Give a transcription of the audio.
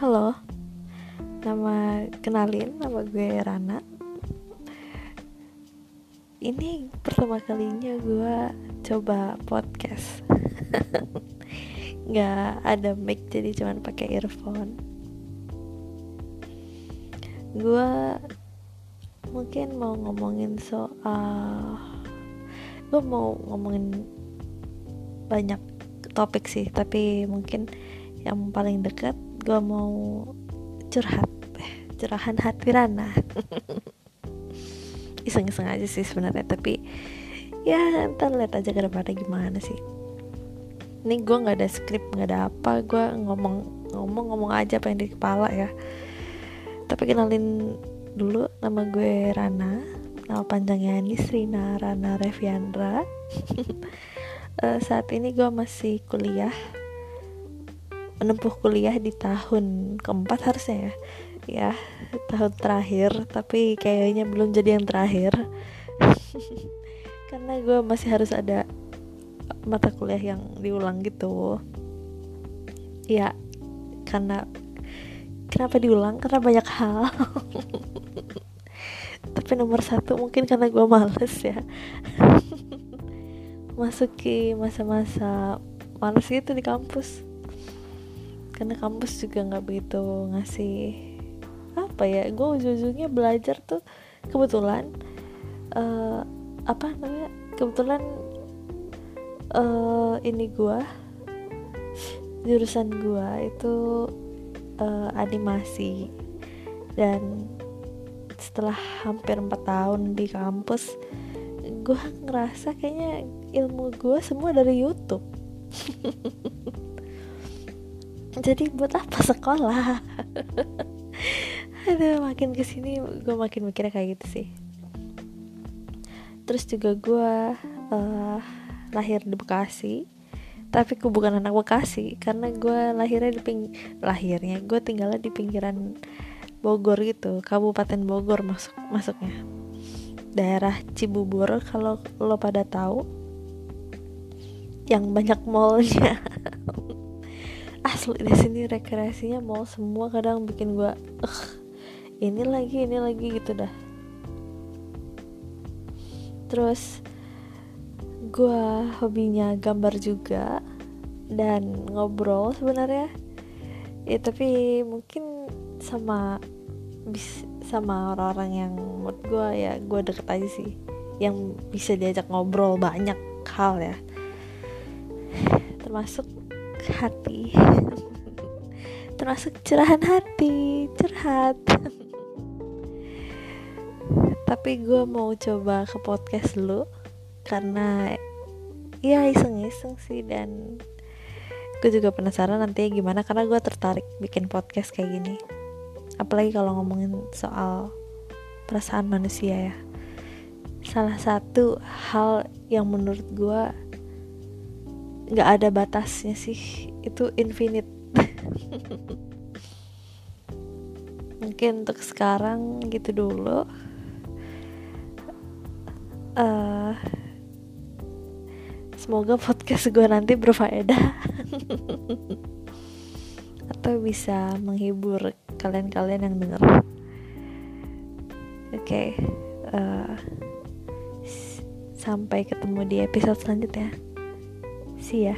Halo, nama kenalin, nama gue Rana. Ini pertama kalinya gue coba podcast. Gak ada mic jadi cuman pakai earphone. Gue mungkin mau ngomongin soal, gue mau ngomongin banyak topik sih, tapi mungkin yang paling dekat gue mau curhat curahan hati Rana. Iseng-iseng aja sih sebenarnya tapi ya ntar lihat aja ke depannya gimana sih. Ini gue nggak ada skrip nggak ada apa gue ngomong ngomong ngomong aja apa yang di kepala ya. Tapi kenalin dulu nama gue Rana nama panjangnya Nisrina Rana Reviandra. Uh, saat ini gue masih kuliah menempuh kuliah di tahun keempat harusnya ya. Ya tahun terakhir tapi kayaknya belum jadi yang terakhir. Karena gue masih harus ada mata kuliah yang diulang gitu. Ya karena kenapa diulang? Karena banyak hal. Tapi nomor satu mungkin karena gue males ya. Masuki masa-masa males gitu di kampus karena kampus juga nggak begitu ngasih apa ya gue ujung-ujungnya belajar tuh kebetulan uh, apa namanya kebetulan uh, ini gue jurusan gue itu uh, animasi. Dan setelah hampir 4 tahun di kampus gue ngerasa kayaknya ilmu gue semua dari YouTube jadi buat apa sekolah? Aduh makin ke sini gue makin mikirnya kayak gitu sih. Terus juga gue uh, lahir di Bekasi tapi gue bukan anak Bekasi karena gue lahirnya di ping lahirnya gue tinggalnya di pinggiran Bogor gitu Kabupaten Bogor masuk masuknya. Daerah Cibubur kalau lo pada tahu yang banyak mallnya asli di sini rekreasinya mau semua kadang bikin gue uh, ini lagi ini lagi gitu dah. Terus gue hobinya gambar juga dan ngobrol sebenarnya. Ya tapi mungkin sama bis sama orang-orang yang menurut gue ya gue deket aja sih yang bisa diajak ngobrol banyak hal ya. Termasuk hati termasuk curahan hati curhat tapi gue mau coba ke podcast dulu karena ya iseng-iseng sih dan gue juga penasaran nanti gimana karena gue tertarik bikin podcast kayak gini. Apalagi kalau ngomongin soal perasaan manusia ya. Salah satu hal yang menurut gue nggak ada batasnya sih itu infinite mungkin untuk sekarang gitu dulu. Uh, semoga podcast gue nanti berfaedah. Atau bisa menghibur kalian-kalian yang denger. Oke okay, uh, sampai ketemu di episode selanjutnya. See ya.